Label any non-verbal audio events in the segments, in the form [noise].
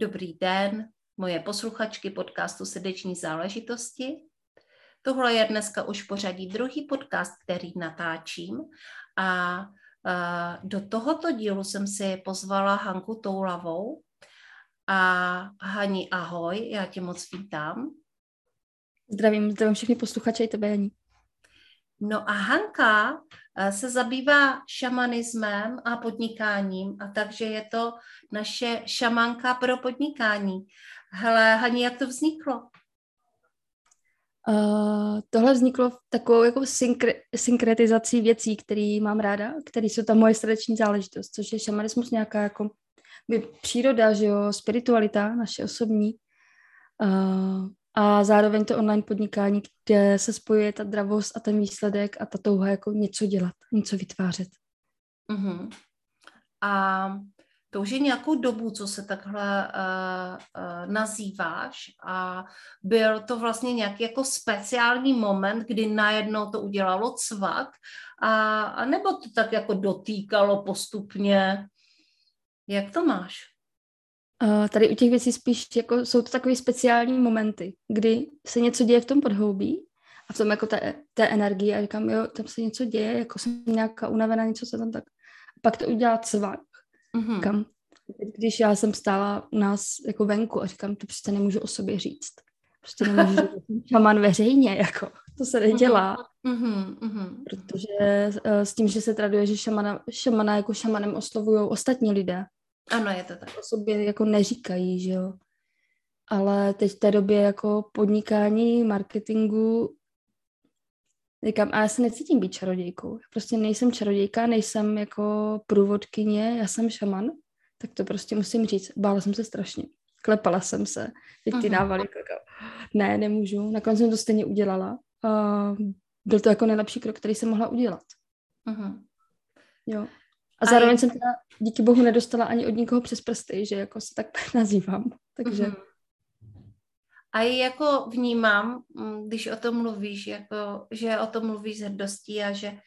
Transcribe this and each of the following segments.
Dobrý den, moje posluchačky podcastu Srdeční záležitosti. Tohle je dneska už pořadí druhý podcast, který natáčím a do tohoto dílu jsem si pozvala Hanku Toulavou. A Hani, ahoj, já tě moc vítám. Zdravím, zdravím všechny posluchače i tebe, Janí. No a Hanka se zabývá šamanismem a podnikáním a takže je to naše šamanka pro podnikání. Hele, Hani, jak to vzniklo? Uh, tohle vzniklo v takovou jako synkre, synkretizací věcí, které mám ráda, které jsou tam moje srdeční záležitost, což je šamanismus nějaká jako by příroda, že jo, spiritualita naše osobní. Uh, a zároveň to online podnikání, kde se spojuje ta dravost a ten výsledek a ta touha jako něco dělat, něco vytvářet. Uh-huh. A to už je nějakou dobu, co se takhle uh, uh, nazýváš a byl to vlastně nějaký jako speciální moment, kdy najednou to udělalo cvak a, a nebo to tak jako dotýkalo postupně. Jak to máš? Uh, tady u těch věcí spíš jako jsou to takové speciální momenty, kdy se něco děje v tom podhoubí a v tom jako té, té energii a říkám, jo, tam se něco děje, jako jsem nějaká unavená, něco se tam tak. A pak to udělá cvak. Mm-hmm. Kam? Když já jsem stála u nás jako venku a říkám, to přece nemůžu o sobě říct. Prostě nemůžu říct, [laughs] šaman veřejně, jako. To se nedělá. Mm-hmm, mm-hmm. Protože uh, s tím, že se traduje, že šamana, šamana jako šamanem oslovují ostatní lidé, ano, je to tak. O sobě jako neříkají, že jo. Ale teď v té době jako podnikání, marketingu, říkám, a já se necítím být čarodějkou. Prostě nejsem čarodějka, nejsem jako průvodkyně, já jsem šaman, tak to prostě musím říct. Bála jsem se strašně. Klepala jsem se. Teď ty jako, ne, nemůžu. Nakonec jsem to stejně udělala. A byl to jako nejlepší krok, který jsem mohla udělat. Uh-huh. Jo. A zároveň a jsem teda díky bohu nedostala ani od nikoho přes prsty, že jako se tak [laughs] nazývám. Takže... Mm-hmm. A jako vnímám, mm, když o tom mluvíš, jako, že o tom mluvíš s hrdostí a že,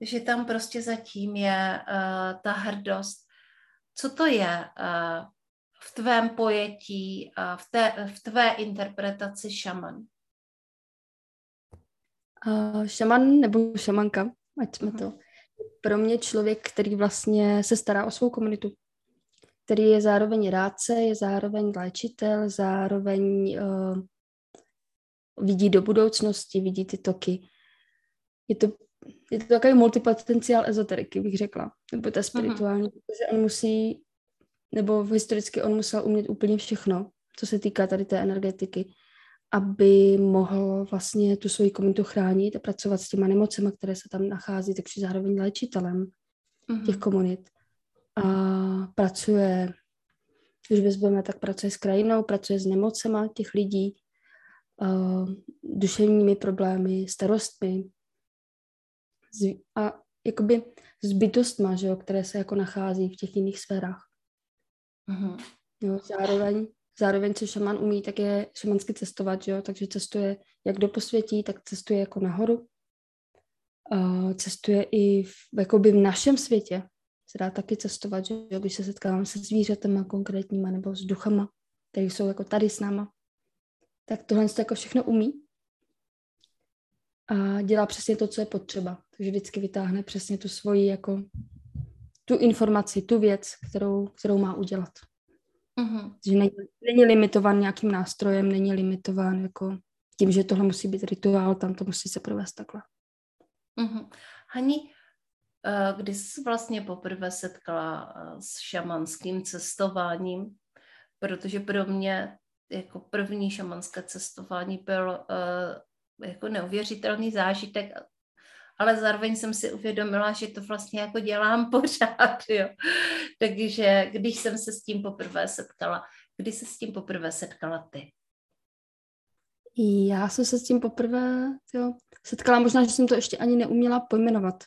že tam prostě zatím je uh, ta hrdost. Co to je uh, v tvém pojetí, uh, v, té, v tvé interpretaci šaman? Uh, šaman nebo šamanka, ať jsme uh-huh. to pro mě člověk, který vlastně se stará o svou komunitu, který je zároveň rádce, je zároveň léčitel, zároveň uh, vidí do budoucnosti, vidí ty toky. Je to, je to takový multipotenciál ezoteriky, bych řekla, nebo ta spirituální, uh-huh. protože on musí, nebo historicky on musel umět úplně všechno, co se týká tady té energetiky aby mohl vlastně tu svoji komunitu chránit a pracovat s těma nemocemi, které se tam nachází, takže zároveň léčitelem mm-hmm. těch komunit. A pracuje, když vezmeme, tak pracuje s krajinou, pracuje s nemocema těch lidí, uh, duševními problémy, starostmi a jakoby s bytostma, že jo, které se jako nachází v těch jiných sférách. Mm-hmm. Jo, zároveň Zároveň, co šaman umí, tak je šamansky cestovat, že jo? takže cestuje jak do posvětí, tak cestuje jako nahoru. Uh, cestuje i v, jakoby v našem světě. Se dá taky cestovat, že jo? když se setkáváme se zvířatama konkrétníma nebo s duchama, které jsou jako tady s náma. Tak tohle to jako všechno umí a dělá přesně to, co je potřeba. Takže vždycky vytáhne přesně tu svoji jako tu informaci, tu věc, kterou, kterou má udělat. Uh-huh. Že není, není limitován nějakým nástrojem, není limitován jako tím, že tohle musí být rituál, tam to musí se provést takhle. Uh-huh. Hani, eh, kdy jsi vlastně poprvé setkala eh, s šamanským cestováním? Protože pro mě jako první šamanské cestování byl uh, jako neuvěřitelný zážitek ale zároveň jsem si uvědomila, že to vlastně jako dělám [laughs] pořád, jo. Takže když jsem se s tím poprvé setkala, Kdy se s tím poprvé setkala ty? Já jsem se s tím poprvé jo, setkala, možná, že jsem to ještě ani neuměla pojmenovat.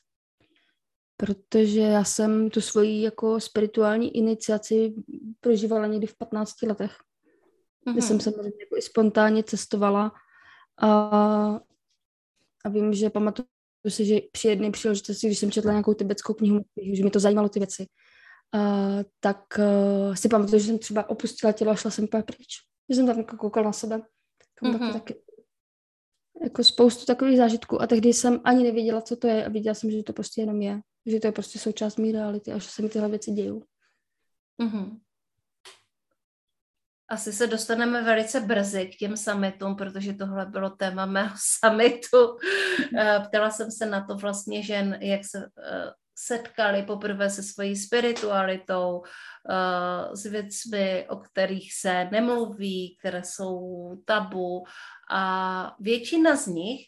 Protože já jsem tu svoji jako spirituální iniciaci prožívala někdy v 15 letech. Mm-hmm. Kdy jsem samozřejmě jako i spontánně cestovala a, a vím, že pamatuju si, že při jedné příležitosti, když jsem četla nějakou tibetskou knihu, že mi to zajímalo ty věci, uh, tak uh, si pamatuju, že jsem třeba opustila tělo a šla jsem úplně pryč. Že jsem tam jako koukala na sebe. Mm-hmm. taky, jako spoustu takových zážitků a tehdy jsem ani nevěděla, co to je a viděla jsem, že to prostě jenom je. Že to je prostě součást mý reality a že se mi tyhle věci dějou. Mm-hmm. Asi se dostaneme velice brzy k těm summitům, protože tohle bylo téma mého [laughs] summitu. Eh, ptala jsem se na to vlastně žen, jak se eh, setkali poprvé se svojí spiritualitou, uh, s věcmi, o kterých se nemluví, které jsou tabu. A většina z nich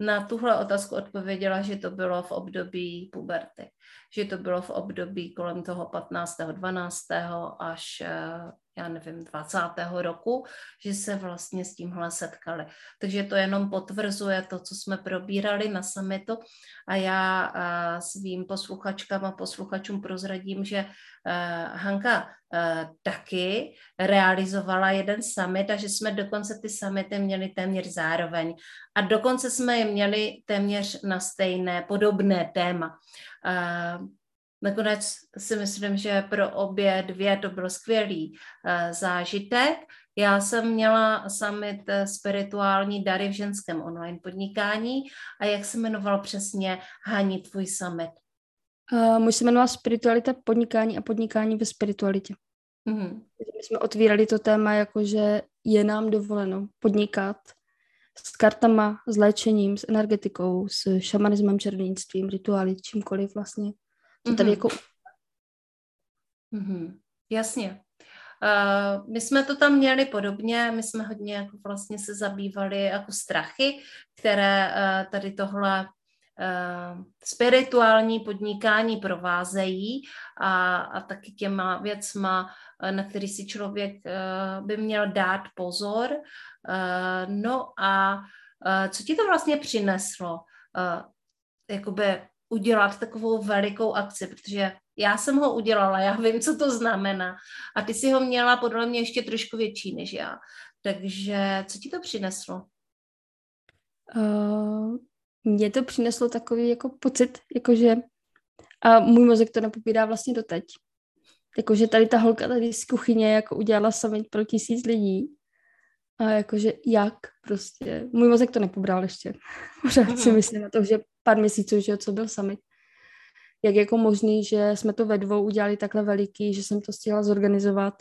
na tuhle otázku odpověděla, že to bylo v období puberty, že to bylo v období kolem toho 15. 12. až já nevím, 20. roku, že se vlastně s tímhle setkali. Takže to jenom potvrzuje to, co jsme probírali na summitu a já svým posluchačkám a posluchačům prozradím, že Hanka taky realizovala jeden summit a že jsme dokonce ty summity měli téměř zároveň. A dokonce jsme je měli téměř na stejné, podobné téma. Nakonec si myslím, že pro obě dvě to byl skvělý uh, zážitek. Já jsem měla summit eh, spirituální dary v ženském online podnikání a jak se jmenoval přesně Hani, tvůj summit? Uh, můj se jmenoval Spiritualita podnikání a podnikání ve spiritualitě. Mm-hmm. My jsme otvírali to téma, jakože je nám dovoleno podnikat s kartama, s léčením, s energetikou, s šamanismem, červenictvím, rituály, čímkoliv vlastně to tady mm-hmm. jako... Mm-hmm. Jasně. Uh, my jsme to tam měli podobně, my jsme hodně jako vlastně se zabývali jako strachy, které uh, tady tohle uh, spirituální podnikání provázejí a, a taky těma věcma, na který si člověk by měl dát pozor. No a co ti to vlastně přineslo? Jakoby udělat takovou velikou akci, protože já jsem ho udělala, já vím, co to znamená. A ty si ho měla podle mě ještě trošku větší než já. Takže co ti to přineslo? Uh, mně to přineslo takový jako pocit, jakože a můj mozek to nepopírá vlastně doteď. Jakože tady ta holka tady z kuchyně jako udělala summit pro tisíc lidí a jakože jak prostě, můj mozek to nepobral ještě. [laughs] Pořád si mhm. myslím na to, že pár měsíců, že co byl summit. Jak jako možný, že jsme to ve dvou udělali takhle veliký, že jsem to stihla zorganizovat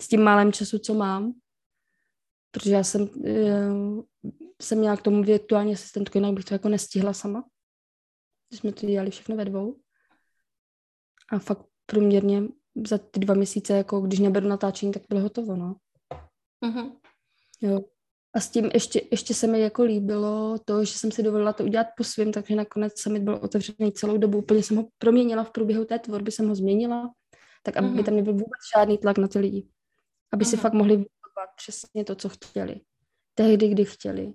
s tím málem času, co mám. Protože já jsem, uh, jsem měla k tomu virtuální asistentku, jinak bych to jako nestihla sama. Že jsme to dělali všechno ve dvou. A fakt průměrně za ty dva měsíce, jako když neberu natáčení, tak bylo hotovo, no. Uh-huh. Jo. A s tím ještě, ještě se mi jako líbilo to, že jsem si dovolila to udělat po svým, takže nakonec summit byl otevřený celou dobu. Úplně jsem ho proměnila v průběhu té tvorby, jsem ho změnila, tak aby mm-hmm. tam nebyl vůbec žádný tlak na ty lidi. Aby mm-hmm. si fakt mohli vypovat přesně to, co chtěli. Tehdy, kdy chtěli.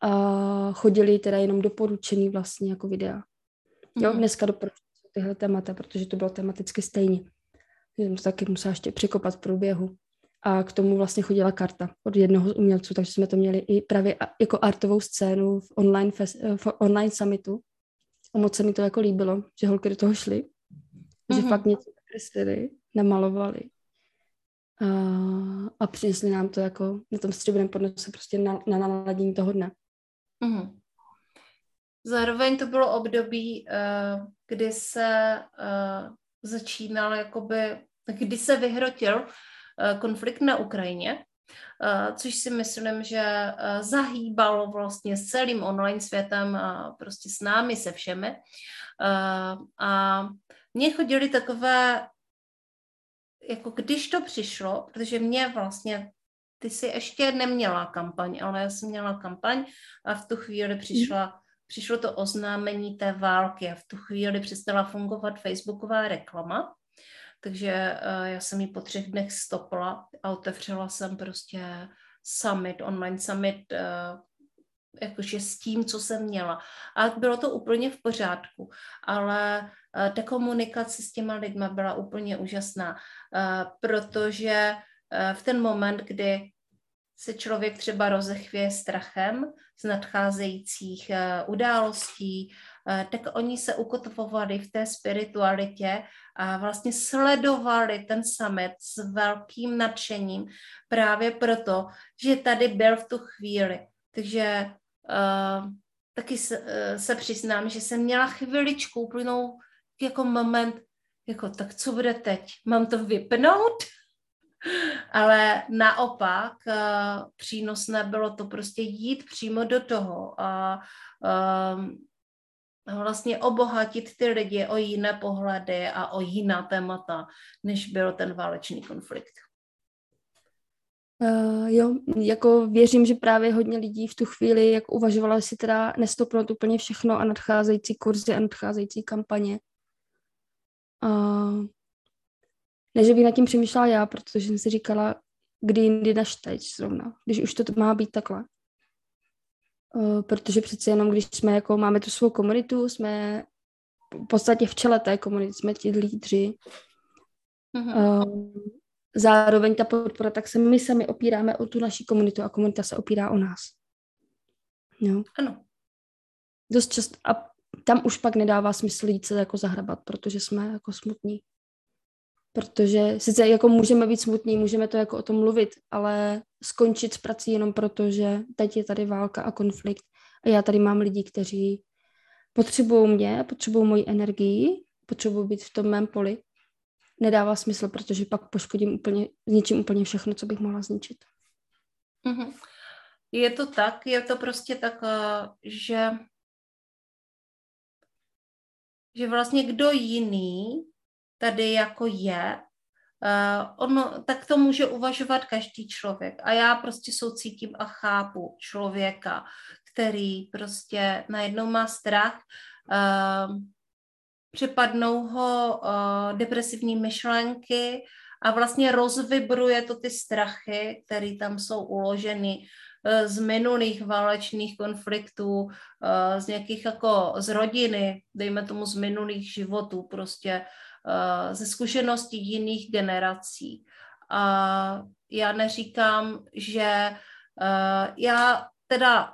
A chodili teda jenom doporučený vlastně jako videa. Jo, mm-hmm. dneska doporučuji tyhle témata, protože to bylo tematicky stejně. Jsem to taky musela ještě překopat v průběhu a k tomu vlastně chodila karta od jednoho z umělců, takže jsme to měli i právě jako artovou scénu v online, fest, eh, v online summitu. A moc se mi to jako líbilo, že holky do toho šly, mm-hmm. že mhm. fakt něco kreslili, namalovali a, a přinesli nám to jako na tom stříbrném podnose prostě na, na naladění toho dne. Mm-hmm. Zároveň to bylo období, uh, kdy se uh, začínal jakoby, kdy se vyhrotil Eh, konflikt na Ukrajině, eh, což si myslím, že eh, zahýbalo vlastně s celým online světem a prostě s námi, se všemi. A mně chodili takové, jako když to přišlo, protože mě vlastně ty si ještě neměla kampaň, ale já jsem měla kampaň a v tu chvíli přišla, přišlo to oznámení té války a v tu chvíli přestala fungovat facebooková reklama takže uh, já jsem ji po třech dnech stopla a otevřela jsem prostě summit, online summit, uh, jakože s tím, co jsem měla. A bylo to úplně v pořádku, ale uh, ta komunikace s těma lidma byla úplně úžasná, protože v ten moment, kdy se člověk třeba rozechvěje strachem z nadcházejících událostí, tak oni se ukotvovali v té spiritualitě a vlastně sledovali ten summit s velkým nadšením právě proto, že tady byl v tu chvíli. Takže uh, taky se, uh, se přiznám, že jsem měla chviličku úplnou jako moment, jako tak co bude teď? Mám to vypnout? [laughs] Ale naopak přínosné bylo to prostě jít přímo do toho a vlastně obohatit ty lidi o jiné pohledy a o jiná témata, než byl ten válečný konflikt. Uh, jo, jako věřím, že právě hodně lidí v tu chvíli, jak uvažovalo si teda nestopnout úplně všechno a nadcházející kurzy a nadcházející kampaně. Uh, ne, že bych nad tím přemýšlela já, protože jsem si říkala, kdy jindy než teď zrovna, když už to má být takhle. Uh, protože přece jenom, když jsme jako, máme tu svou komunitu, jsme v podstatě v čele té komunity, jsme ti lídři. Mm-hmm. Zároveň ta podpora, tak se my sami opíráme o tu naši komunitu a komunita se opírá o nás. Jo. Ano. Dost často. A tam už pak nedává smysl jít se jako zahrabat, protože jsme jako smutní. Protože sice jako můžeme být smutní, můžeme to jako o tom mluvit, ale skončit s prací jenom proto, že teď je tady válka a konflikt a já tady mám lidi, kteří potřebují mě, potřebují moji energii, potřebují být v tom mém poli nedává smysl, protože pak poškodím úplně, zničím úplně všechno, co bych mohla zničit. Mm-hmm. Je to tak, je to prostě tak, že že vlastně kdo jiný tady jako je, uh, ono, tak to může uvažovat každý člověk. A já prostě soucítím a chápu člověka, který prostě najednou má strach, uh, připadnou ho uh, depresivní myšlenky a vlastně rozvibruje to ty strachy, které tam jsou uloženy z minulých válečných konfliktů, z nějakých jako z rodiny, dejme tomu z minulých životů, prostě uh, ze zkušeností jiných generací. A já neříkám, že uh, já teda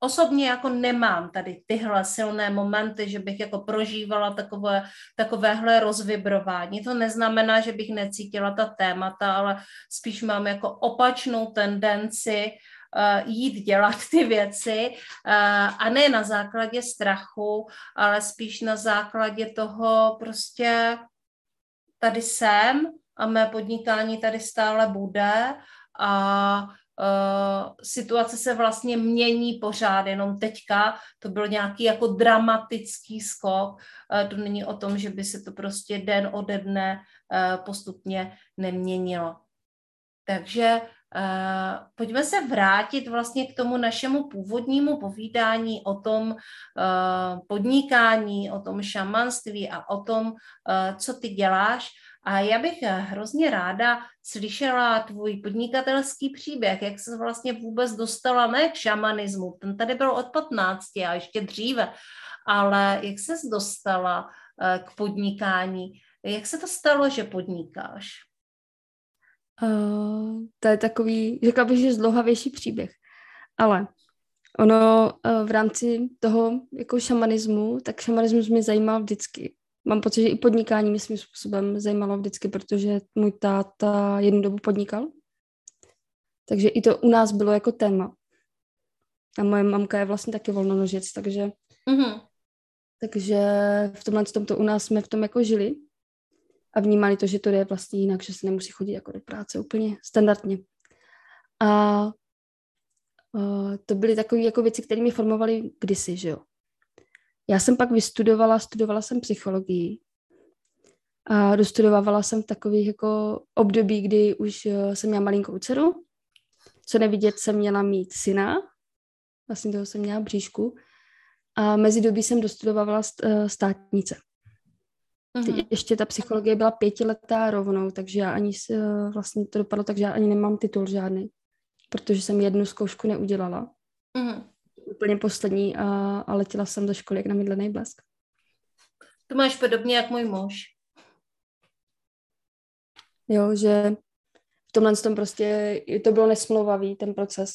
osobně jako nemám tady tyhle silné momenty, že bych jako prožívala takové, takovéhle rozvibrování. To neznamená, že bych necítila ta témata, ale spíš mám jako opačnou tendenci uh, jít dělat ty věci uh, a ne na základě strachu, ale spíš na základě toho prostě tady jsem a mé podnikání tady stále bude a Uh, situace se vlastně mění pořád, jenom teďka to byl nějaký jako dramatický skok. Uh, to není o tom, že by se to prostě den ode dne uh, postupně neměnilo. Takže Uh, pojďme se vrátit vlastně k tomu našemu původnímu povídání o tom uh, podnikání, o tom šamanství a o tom, uh, co ty děláš. A já bych eh, hrozně ráda slyšela tvůj podnikatelský příběh, jak se vlastně vůbec dostala ne k šamanismu, ten tady byl od 15 a ještě dříve, ale jak se dostala eh, k podnikání, jak se to stalo, že podnikáš? Uh, to je takový, řekla bych, že zdlouhavější příběh. Ale ono uh, v rámci toho jako šamanismu, tak šamanismus mě zajímal vždycky mám pocit, že i podnikání mě svým způsobem zajímalo vždycky, protože můj táta jednu dobu podnikal. Takže i to u nás bylo jako téma. A moje mamka je vlastně taky volnonožec, takže, mm-hmm. takže v tomhle tomto u nás jsme v tom jako žili a vnímali to, že to je vlastně jinak, že se nemusí chodit jako do práce úplně standardně. A uh, to byly takové jako věci, které mě formovaly kdysi, že jo. Já jsem pak vystudovala, studovala jsem psychologii a dostudovala jsem v takových jako období, kdy už eh, jsem měla malinkou dceru, co nevidět jsem měla mít syna, vlastně toho jsem měla bříšku a mezi dobí jsem dostudovala eh, Teď mm-hmm. ještě ta psychologie byla pětiletá rovnou, takže já ani uh, vlastně to dopadlo, takže já ani nemám titul žádný, protože jsem jednu zkoušku neudělala. Mm-hmm. Úplně poslední a, a letěla jsem do školy jak na mydlený blesk. To máš podobně jak můj muž. Jo, že v tomhle tom prostě to bylo nesmlouvavý, ten proces.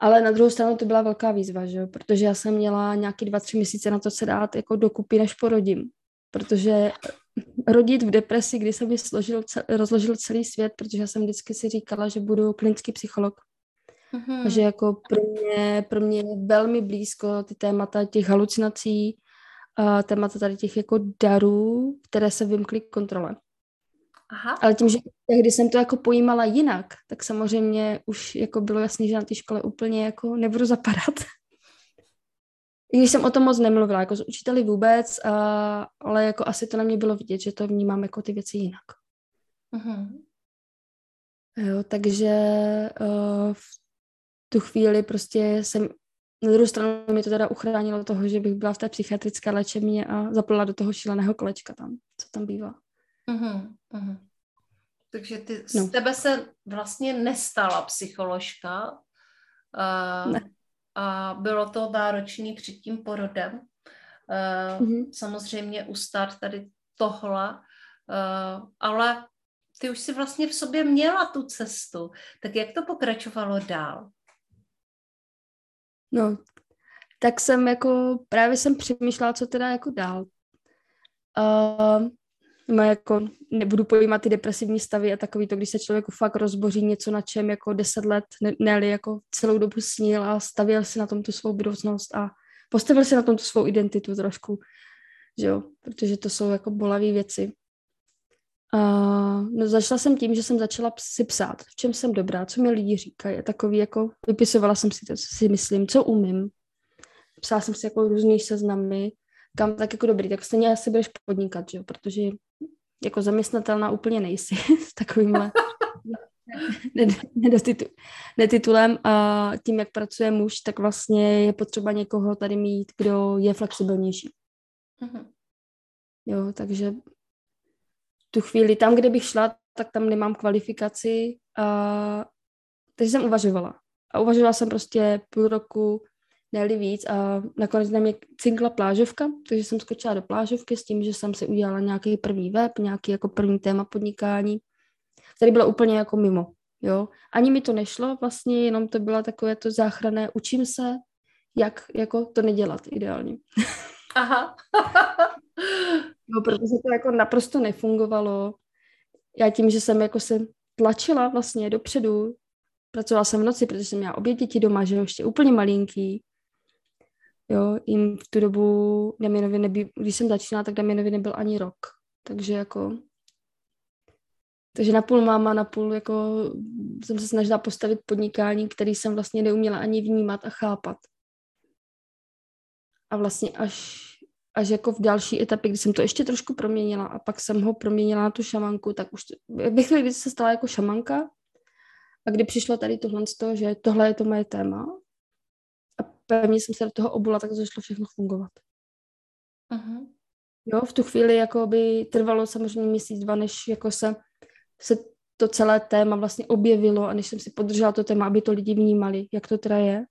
Ale na druhou stranu to byla velká výzva, že? protože já jsem měla nějaký dva, tři měsíce na to se dát jako dokupy, než porodím. Protože rodit v depresi, kdy se mi složil, rozložil celý svět, protože já jsem vždycky si říkala, že budu klinický psycholog. Mm-hmm. A že jako pro mě, pro mě je velmi blízko ty témata těch halucinací, a témata tady těch jako darů, které se vymkly kontrole. Aha. Ale tím, že tehdy jsem to jako pojímala jinak, tak samozřejmě už jako bylo jasný, že na té škole úplně jako nebudu zapadat. [laughs] I když jsem o tom moc nemluvila, jako s učiteli vůbec, a, ale jako asi to na mě bylo vidět, že to vnímám jako ty věci jinak. Uh-huh. Jo, takže uh, v tu chvíli prostě jsem, na druhou stranu mi to teda uchránilo toho, že bych byla v té psychiatrické léčebně a zaplala do toho šíleného kolečka tam, co tam bývá. Uh-huh. Takže ty, no. z tebe se vlastně nestala psycholožka. Uh, ne. A bylo to náročné před tím porodem. Uh, uh-huh. Samozřejmě ustát tady tohle, uh, ale ty už si vlastně v sobě měla tu cestu. Tak jak to pokračovalo dál? No, tak jsem jako, právě jsem přemýšlela, co teda jako dál. Uh, no jako nebudu pojímat ty depresivní stavy a takový to, když se člověku fakt rozboří něco, na čem jako deset let, ne, ne jako celou dobu snil a stavěl si na tom tu svou budoucnost a postavil si na tom tu svou identitu trošku, že jo, protože to jsou jako bolavé věci. Uh, no začala jsem tím, že jsem začala si psát, v čem jsem dobrá, co mi lidi říkají a takový jako, vypisovala jsem si to, co si myslím, co umím. Psala jsem si jako různý seznamy, kam tak jako dobrý, tak stejně asi budeš podnikat, že jo, protože jako zaměstnatelná úplně nejsi [laughs] s takovýmhle netitulem a tím, jak pracuje muž, tak vlastně je potřeba někoho tady mít, kdo je flexibilnější. Uh-huh. Jo, takže tu chvíli tam, kde bych šla, tak tam nemám kvalifikaci. A, takže jsem uvažovala. A uvažovala jsem prostě půl roku, ne víc a nakonec na mě cinkla plážovka, takže jsem skočila do plážovky s tím, že jsem si udělala nějaký první web, nějaký jako první téma podnikání, který bylo úplně jako mimo, jo. Ani mi to nešlo vlastně, jenom to bylo takové to záchranné, učím se, jak jako to nedělat ideálně. [laughs] Aha. [laughs] no, protože to jako naprosto nefungovalo. Já tím, že jsem jako se tlačila vlastně dopředu, pracovala jsem v noci, protože jsem měla obě děti doma, že ještě úplně malinký. Jo, jim v tu dobu Daminovi nebý, když jsem začínala, tak Daminovi nebyl ani rok. Takže jako takže na půl máma, na půl jako jsem se snažila postavit podnikání, který jsem vlastně neuměla ani vnímat a chápat. A vlastně až, až jako v další etapě, kdy jsem to ještě trošku proměnila a pak jsem ho proměnila na tu šamanku, tak už bych chvíli se stala jako šamanka a kdy přišlo tady tohle z toho, že tohle je to moje téma pevně jsem se do toho obula, tak začalo všechno fungovat. Uh-huh. Jo, v tu chvíli jako by trvalo samozřejmě měsíc, dva, než jako se, se to celé téma vlastně objevilo a než jsem si podržela to téma, aby to lidi vnímali, jak to teda je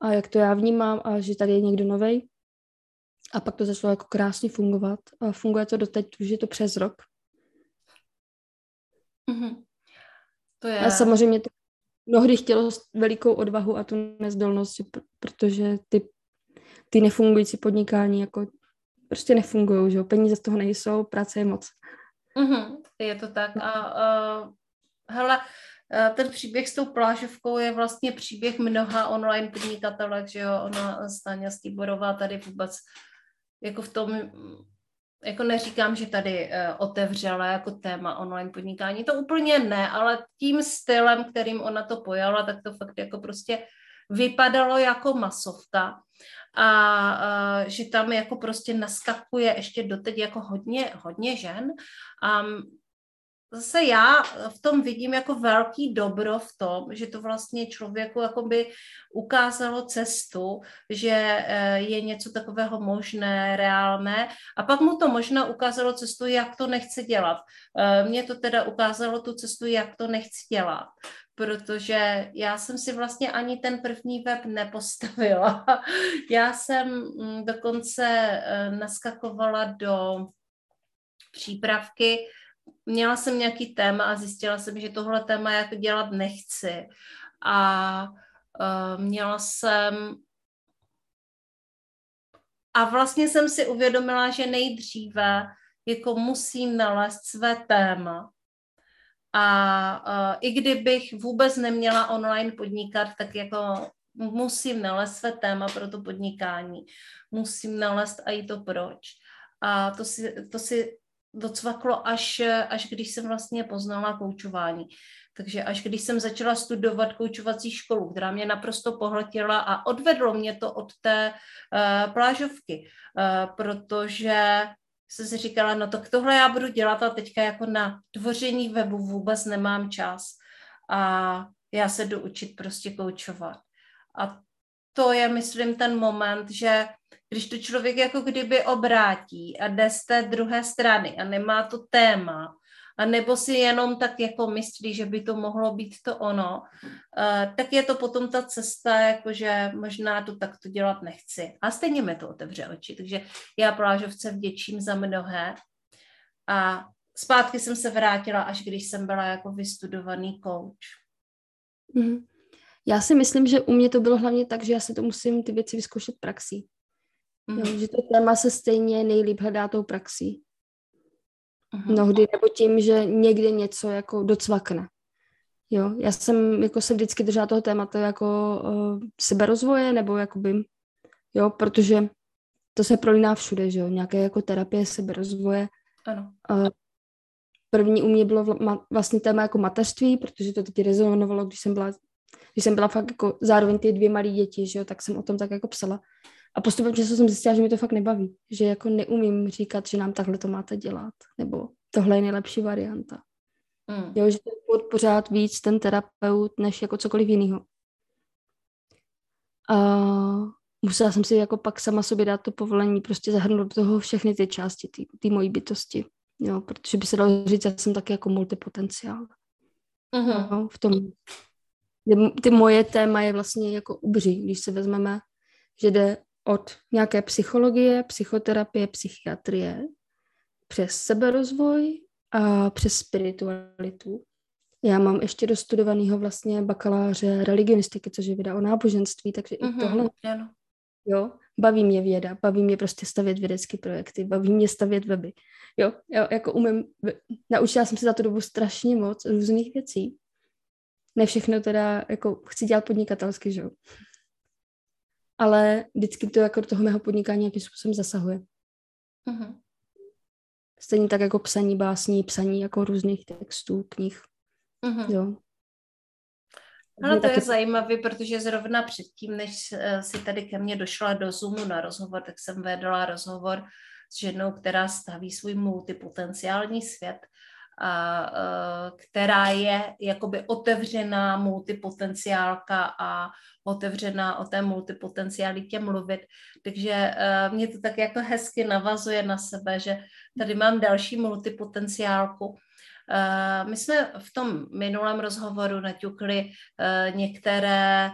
a jak to já vnímám a že tady je někdo novej. A pak to začalo jako krásně fungovat a funguje to doteď, už je to přes rok. Mm-hmm. To je... A samozřejmě to mnohdy chtělo velikou odvahu a tu nezdolnost, protože ty, ty nefungující podnikání jako prostě nefungují, že jo? Peníze z toho nejsou, práce je moc. Mm-hmm, je to tak. A uh, hele, ten příběh s tou plážovkou je vlastně příběh mnoha online podnikatelek, že jo, ona Stáňa Stiborová tady vůbec jako v tom, jako neříkám, že tady uh, otevřela jako téma online podnikání, to úplně ne, ale tím stylem, kterým ona to pojala, tak to fakt jako prostě vypadalo jako masovka a uh, že tam jako prostě naskakuje ještě doteď jako hodně, hodně žen. Um, zase já v tom vidím jako velký dobro v tom, že to vlastně člověku jakoby ukázalo cestu, že eh, je něco takového možné, reálné a pak mu to možná ukázalo cestu, jak to nechce dělat. Eh, mně to teda ukázalo tu cestu, jak to nechci dělat protože já jsem si vlastně ani ten první web nepostavila. [laughs] Já jsem mm, dokonce eh, naskakovala do přípravky, měla jsem nějaký téma a zjistila jsem, že tohle téma jako dělat nechci. A uh, měla jsem a vlastně jsem si uvědomila, že nejdříve jako musím nalézt své téma. A uh, i kdybych vůbec neměla online podnikat, tak jako musím nalézt své téma pro to podnikání. Musím nalézt i to proč. A to si, to si docvaklo až, až když jsem vlastně poznala koučování. Takže až když jsem začala studovat koučovací školu, která mě naprosto pohltila a odvedlo mě to od té uh, plážovky, uh, protože jsem si říkala, no tak tohle já budu dělat a teďka jako na tvoření webu vůbec nemám čas a já se jdu učit prostě koučovat. A to je, myslím, ten moment, že když to člověk jako kdyby obrátí a jde z té druhé strany a nemá to téma, a nebo si jenom tak jako myslí, že by to mohlo být to ono, uh, tak je to potom ta cesta, jakože možná to takto dělat nechci. A stejně mi to otevře oči, takže já plážovce vděčím za mnohé. A zpátky jsem se vrátila, až když jsem byla jako vystudovaný coach. Mm. Já si myslím, že u mě to bylo hlavně tak, že já se to musím ty věci vyzkoušet praxí. Mm. Jo, že to téma se stejně nejlíp hledá tou praxí. Mm. Mnohdy nebo tím, že někde něco jako docvakne. Jo, já jsem jako se vždycky držela toho tématu jako uh, seberozvoje nebo jakoby, jo, protože to se prolíná všude, že jo, nějaké jako terapie seberozvoje. Ano. Uh, první u mě bylo vlastně téma jako mateřství, protože to teď rezonovalo, když jsem byla když jsem byla fakt jako zároveň ty dvě malé děti, že jo, tak jsem o tom tak jako psala. A postupem času jsem zjistila, že mi to fakt nebaví. Že jako neumím říkat, že nám takhle to máte dělat. Nebo tohle je nejlepší varianta. Mm. Jo, že to je pořád víc ten terapeut, než jako cokoliv jiného. A musela jsem si jako pak sama sobě dát to povolení, prostě zahrnout do toho všechny ty části té mojí bytosti. Jo, protože by se dalo říct, já jsem taky jako multipotenciál. Mm-hmm. Jo, v tom ty moje téma je vlastně jako ubří, když se vezmeme, že jde od nějaké psychologie, psychoterapie, psychiatrie, přes seberozvoj a přes spiritualitu. Já mám ještě dostudovanýho vlastně bakaláře religionistiky, což je věda o náboženství, takže mm-hmm, i mhm, tohle. Ano. Jo, baví mě věda, baví mě prostě stavět vědecké projekty, baví mě stavět weby. Jo, jo jako umím, naučila jsem se za tu dobu strašně moc různých věcí ne všechno teda jako chci dělat podnikatelsky, že jo. Ale vždycky to jako do toho mého podnikání nějakým způsobem zasahuje. Uh-huh. Stejně tak jako psaní básní, psaní jako různých textů, knih. Uh-huh. Jo. Ale to taky... je zajímavé, protože zrovna předtím, než eh, si tady ke mně došla do Zoomu na rozhovor, tak jsem vedla rozhovor s ženou, která staví svůj multipotenciální svět a, která je jakoby otevřená multipotenciálka a otevřená o té multipotencialitě mluvit. Takže e, mě to tak jako hezky navazuje na sebe, že tady mám další multipotenciálku. E, my jsme v tom minulém rozhovoru naťukli e, některé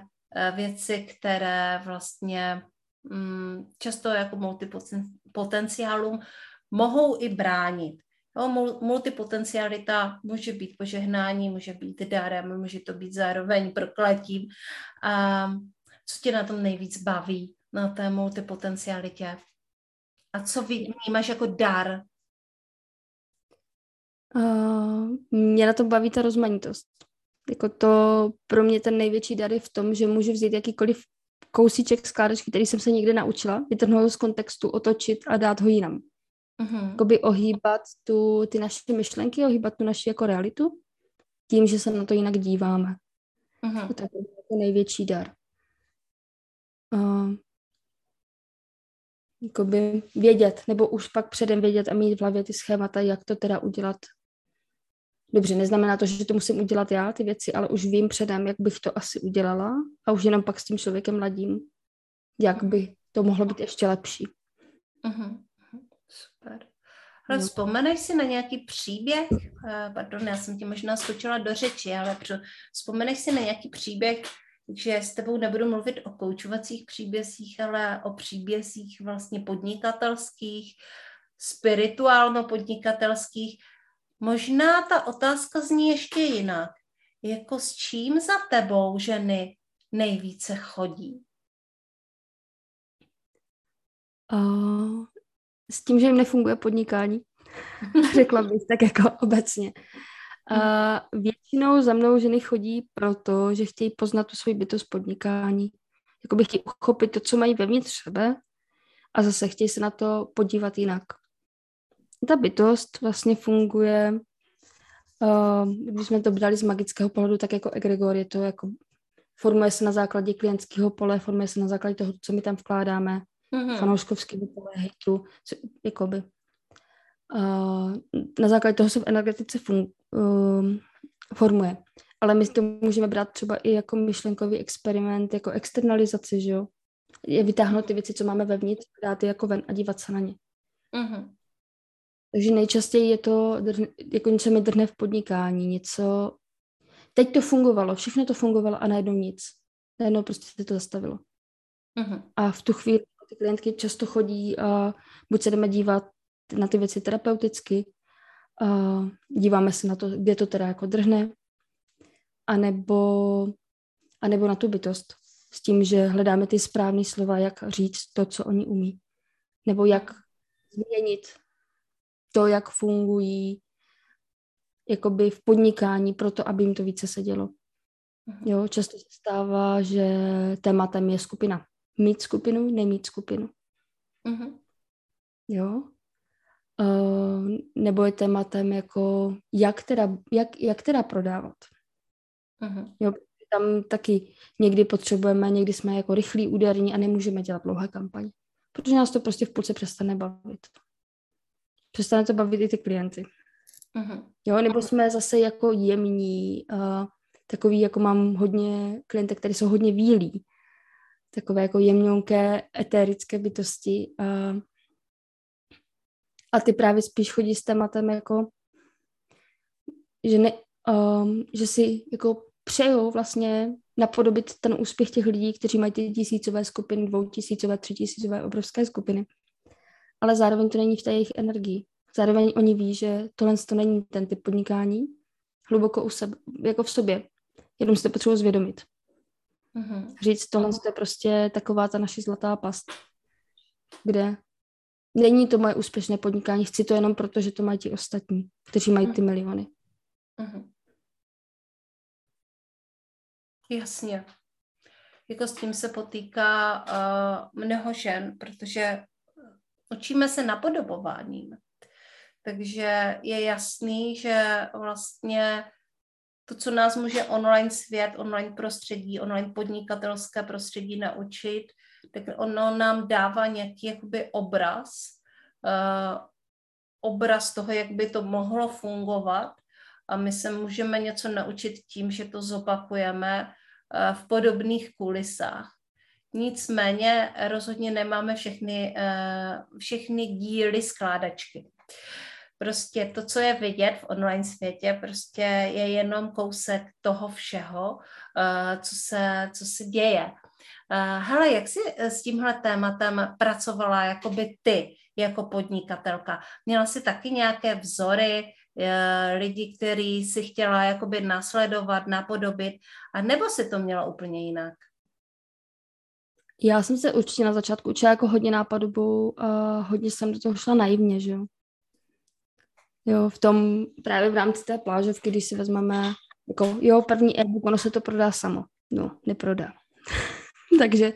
věci, které vlastně mm, často jako multipotenciálům mohou i bránit. Jo, multipotencialita může být požehnání, může být darem, může to být zároveň prokletím. A co tě na tom nejvíc baví, na té multipotencialitě? A co vnímáš jako dar? Uh, mě na tom baví ta rozmanitost. Jako to pro mě ten největší dar je v tom, že můžu vzít jakýkoliv kousíček skládačky, který jsem se někde naučila, vytrhnout z kontextu, otočit a dát ho jinam mm-hmm. jakoby ohýbat tu, ty naše myšlenky, ohýbat tu naši jako realitu, tím, že se na to jinak díváme. Mm-hmm. To je jako největší dar. Uh, jakoby vědět, nebo už pak předem vědět a mít v hlavě ty schémata, jak to teda udělat Dobře, neznamená to, že to musím udělat já, ty věci, ale už vím předem, jak bych to asi udělala a už jenom pak s tím člověkem ladím, jak by to mohlo být ještě lepší. Uh-huh. Ale no. vzpomeneš si na nějaký příběh, uh, pardon, já jsem ti možná skočila do řeči, ale vzpomeneš si na nějaký příběh, že s tebou nebudu mluvit o koučovacích příbězích, ale o příbězích vlastně podnikatelských, spirituálno-podnikatelských. Možná ta otázka zní ještě jinak. Jako s čím za tebou ženy nejvíce chodí? Uh, s tím, že jim nefunguje podnikání, [laughs] řekla bych tak jako obecně. Uh, většinou za mnou ženy chodí proto, že chtějí poznat tu svoji bytost podnikání. Jakoby chtějí uchopit to, co mají vevnitř sebe a zase chtějí se na to podívat jinak. Ta bytost vlastně funguje, uh, když jsme to brali z magického pohledu, tak jako egregor je to jako formuje se na základě klientského pole, formuje se na základě toho, co my tam vkládáme, mm-hmm. fanouškovského hejtu, jakoby. Uh, na základě toho se v energetice fun- uh, formuje. Ale my to můžeme brát třeba i jako myšlenkový experiment, jako externalizaci, že jo? Je vytáhnout ty věci, co máme vevnitř, dát je jako ven a dívat se na ně. Mm-hmm. Takže nejčastěji je to, jako něco mi drhne v podnikání, něco... Teď to fungovalo, všechno to fungovalo a najednou nic. Najednou prostě se to zastavilo. Mm-hmm. A v tu chvíli ty klientky často chodí a buď se jdeme dívat na ty věci terapeuticky, a díváme se na to, kde to teda jako drhne, anebo, anebo na tu bytost. S tím, že hledáme ty správné slova, jak říct to, co oni umí. Nebo jak změnit to, jak fungují jakoby v podnikání, proto aby jim to více sedělo. Mhm. Jo, často se stává, že tématem je skupina. Mít skupinu, nemít skupinu. Uh-huh. Jo. Uh, nebo je tématem jako, jak teda, jak, jak teda prodávat. Uh-huh. Jo, tam taky někdy potřebujeme, někdy jsme jako rychlí, úderní a nemůžeme dělat dlouhé kampaně. Protože nás to prostě v půlce přestane bavit. Přestane to bavit i ty klienty. Uh-huh. Jo, nebo jsme zase jako jemní, uh, takový, jako mám hodně klientek, které jsou hodně výlí, takové jako jemňonké etérické bytosti. Uh, a ty právě spíš chodí s tématem jako, že, ne, um, že si jako přejou vlastně napodobit ten úspěch těch lidí, kteří mají ty tisícové skupiny, dvoutisícové, třitisícové obrovské skupiny. Ale zároveň to není v té jejich energii. Zároveň oni ví, že tohle to není ten typ podnikání, hluboko u sebe, jako v sobě. Jenom si to potřebuji zvědomit. Mm-hmm. Říct, tohle je prostě taková ta naše zlatá past, kde není to moje úspěšné podnikání, chci to jenom proto, že to mají ti ostatní, kteří mají ty miliony. Mm-hmm. Jasně. Jako s tím se potýká uh, mnoho žen, protože učíme se napodobováním. Takže je jasný, že vlastně to, co nás může online svět, online prostředí, online podnikatelské prostředí naučit, tak ono nám dává nějaký jakoby obraz, uh, obraz toho, jak by to mohlo fungovat a my se můžeme něco naučit tím, že to zopakujeme uh, v podobných kulisách. Nicméně rozhodně nemáme všechny, uh, všechny díly skládačky. Prostě to, co je vidět v online světě, prostě je jenom kousek toho všeho, uh, co, se, co se děje. Uh, hele, jak jsi eh, s tímhle tématem pracovala jakoby ty jako podnikatelka? Měla jsi taky nějaké vzory, lidi, který si chtěla jakoby nasledovat, napodobit, a nebo si to měla úplně jinak? Já jsem se určitě na začátku učila jako hodně nápadů, uh, hodně jsem do toho šla naivně, že jo. Jo, v tom právě v rámci té plážovky, když si vezmeme, jako jo, první e-book, ono se to prodá samo. No, neprodá. [laughs] Takže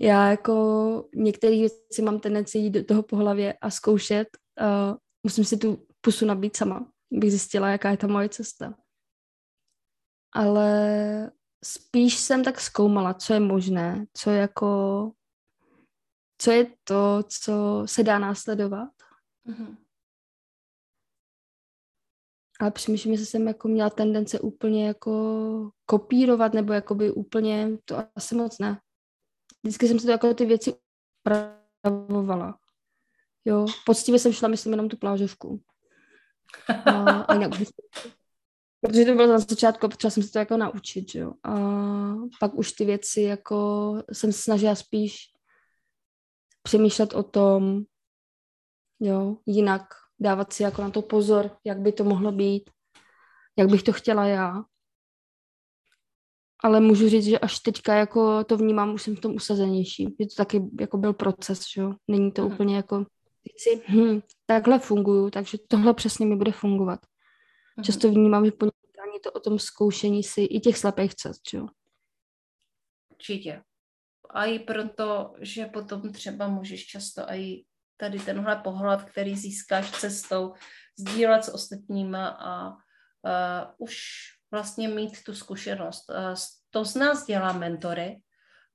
já jako některé věci mám tendenci jít do toho po hlavě a zkoušet. Uh, musím si tu pusu nabít sama, bych zjistila, jaká je ta moje cesta. Ale spíš jsem tak zkoumala, co je možné, co je jako, co je to, co se dá následovat. Mm-hmm. Ale přemýšlím, jestli jsem jako měla tendence úplně jako kopírovat, nebo jakoby úplně, to asi moc ne. Vždycky jsem si to jako ty věci upravovala. Jo, poctivě jsem šla, myslím, jenom tu plážovku. A, a protože to bylo na začátku, potřeba jsem se to jako naučit, jo. A pak už ty věci jako jsem snažila spíš přemýšlet o tom, jo, jinak dávat si jako na to pozor, jak by to mohlo být, jak bych to chtěla já. Ale můžu říct, že až teďka jako to vnímám, už jsem v tom usazenější. Je to taky jako byl proces, že jo. Není to hmm. úplně jako si, hm, takhle funguju, takže tohle přesně mi bude fungovat. Hmm. Často vnímám, že podnikání to o tom zkoušení si i těch slepých cest, že jo. Určitě. A i proto, že potom třeba můžeš často i tady tenhle pohled, který získáš cestou, sdílet s ostatníma a uh, už vlastně mít tu zkušenost. Uh, to z nás dělá mentory,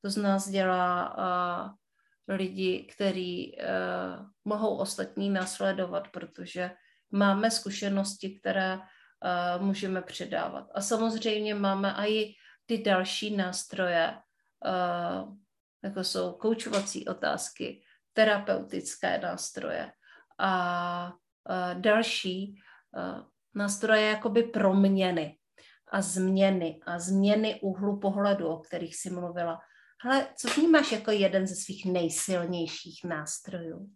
to z nás dělá uh, lidi, kteří uh, mohou ostatní následovat, protože máme zkušenosti, které uh, můžeme předávat. A samozřejmě máme i ty další nástroje, uh, jako jsou koučovací otázky, terapeutické nástroje a uh, další uh, nástroje jakoby proměny a změny a změny úhlu pohledu, o kterých si mluvila. Ale co vnímáš jako jeden ze svých nejsilnějších nástrojů?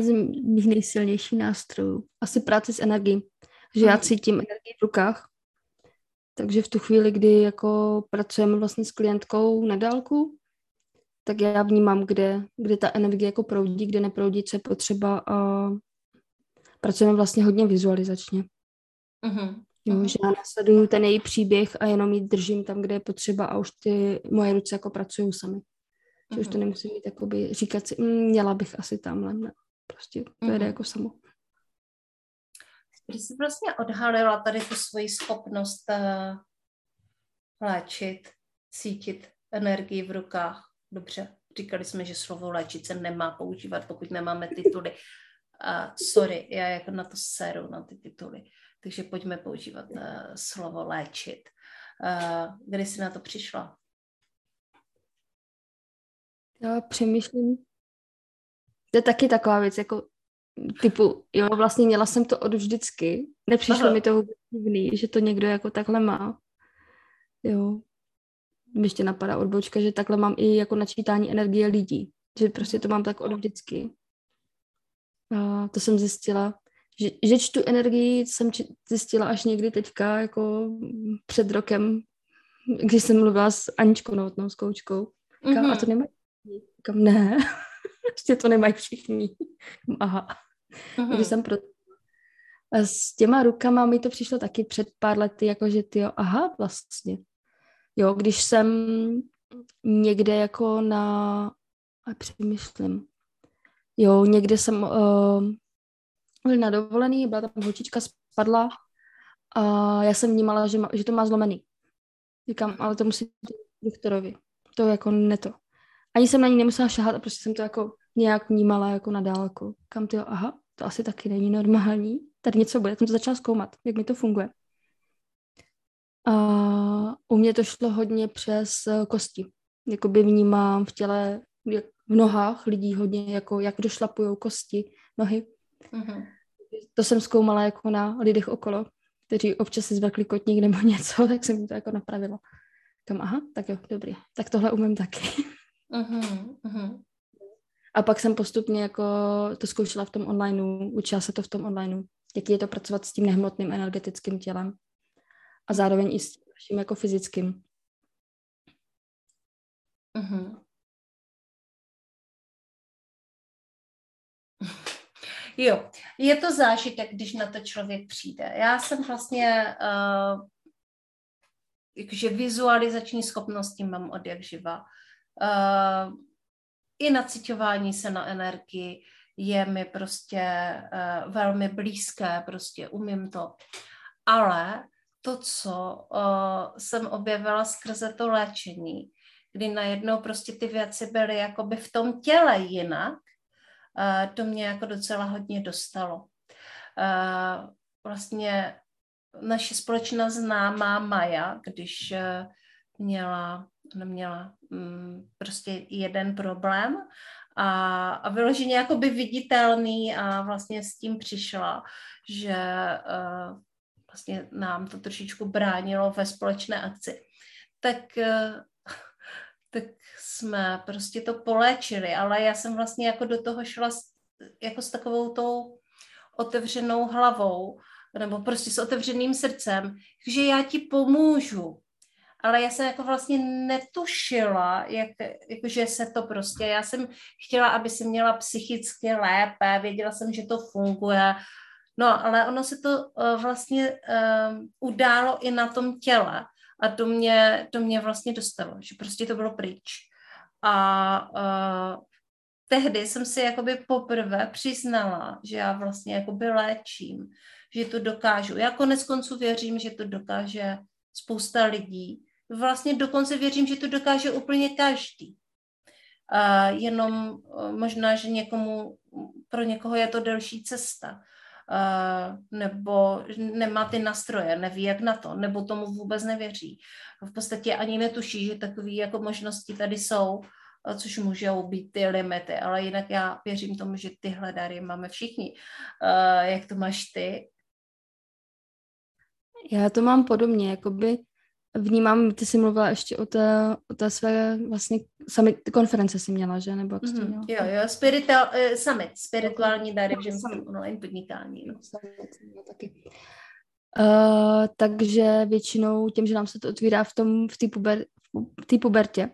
Z mých nejsilnějších nástrojů. Asi práce s energií. Že já mhm. cítím energii v rukách. Takže v tu chvíli, kdy jako pracujeme vlastně s klientkou na dálku, tak já vnímám, kde, kde ta energie jako proudí, kde neproudí, co je potřeba a pracujeme vlastně hodně vizualizačně. Uh-huh. Jo, mhm. že já nasleduju ten její příběh a jenom ji držím tam, kde je potřeba a už ty moje ruce jako pracují sami. Že uh-huh. už to mhm. nemusím mít jakoby říkat si, mm, měla bych asi tamhle, ne. Prostě to uh-huh. jde jako samo. Když jsi vlastně odhalila tady tu svoji schopnost uh, léčit, cítit energii v rukách, dobře, říkali jsme, že slovo léčit se nemá používat, pokud nemáme tituly. Uh, sorry, já jako na to seru, na ty tituly. Takže pojďme používat uh, slovo léčit. Uh, kdy jsi na to přišla? Já přemýšlím. To je taky taková věc, jako typu, jo, vlastně měla jsem to od vždycky. Nepřišlo Aha. mi to vůbec divný, že to někdo jako takhle má. Jo, mi ještě napadá odbočka, že takhle mám i jako načítání energie lidí. Že prostě to mám tak od vždycky. A to jsem zjistila. Že, že čtu energii jsem zjistila až někdy teďka, jako před rokem, když jsem mluvila s Aničkou Novotnou, s koučkou. mm-hmm. A to nemají Říkám, ne, [laughs] prostě to nemají všichni. Aha. Mm-hmm. Takže jsem pro... A s těma rukama mi to přišlo taky před pár lety, jako že ty aha, vlastně. Jo, když jsem někde jako na, a přemýšlím, jo, někde jsem uh, byl na dovolený, byla tam holčička, spadla a já jsem vnímala, že, má, že to má zlomený. Říkám, ale to musí být doktorovi. To jako ne to. Ani jsem na ní nemusela šahat a prostě jsem to jako nějak vnímala jako na dálku. Kam ty, aha, to asi taky není normální. Tady něco bude. Já jsem to začala zkoumat, jak mi to funguje. A u mě to šlo hodně přes eh, kosti. Jakoby vnímám v těle, v nohách lidí hodně, jako jak došlapují kosti, nohy. Uh-huh. To jsem zkoumala jako na lidech okolo, kteří občas si zvekli kotník nebo [laughs] něco, tak jsem to jako napravila. Kam, aha, tak jo, dobrý. Tak tohle umím taky. Uh-huh. A pak jsem postupně jako to zkoušela v tom onlineu, učila se to v tom onlineu, jaký je to pracovat s tím nehmotným energetickým tělem a zároveň i s tím jako fyzickým. Uh-huh. [laughs] Jo, je to zážitek, když na to člověk přijde. Já jsem vlastně, uh, jakože vizualizační schopnosti mám od jak živa. Uh, I nacitování se na energii je mi prostě uh, velmi blízké, prostě umím to. Ale to, co uh, jsem objevila skrze to léčení, kdy najednou prostě ty věci byly jakoby v tom těle jinak, uh, to mě jako docela hodně dostalo. Uh, vlastně naše společná známá Maja, když měla, neměla mm, prostě jeden problém a, a vyloženě jakoby viditelný a vlastně s tím přišla, že uh, vlastně nám to trošičku bránilo ve společné akci. Tak, uh, tak jsme prostě to poléčili, ale já jsem vlastně jako do toho šla s, jako s takovou tou otevřenou hlavou, nebo prostě s otevřeným srdcem, že já ti pomůžu, ale já jsem jako vlastně netušila, jak, jako že se to prostě, já jsem chtěla, aby se měla psychicky lépe, věděla jsem, že to funguje, no ale ono se to uh, vlastně uh, událo i na tom těle a to mě, to mě vlastně dostalo, že prostě to bylo pryč. A uh, tehdy jsem si jakoby poprvé přiznala, že já vlastně jakoby léčím, že to dokážu. Já konec konců věřím, že to dokáže spousta lidí, vlastně dokonce věřím, že to dokáže úplně každý. Uh, jenom uh, možná, že někomu, pro někoho je to delší cesta, nebo nemá ty nastroje, neví jak na to, nebo tomu vůbec nevěří. V podstatě ani netuší, že takové jako možnosti tady jsou, uh, což můžou být ty limity, ale jinak já věřím tomu, že tyhle dary máme všichni. Uh, jak to máš ty? Já to mám podobně, jakoby vnímám, ty jsi mluvila ještě o té, o té své vlastně summit, konference si měla, že? Nebo jak mm-hmm. měla? Jo, jo, spiritual, uh, summit, spirituální dary v ženském online podnikání. No. no taky. Uh, takže většinou tím, že nám se to otvírá v tom, v té puber, v pubertě,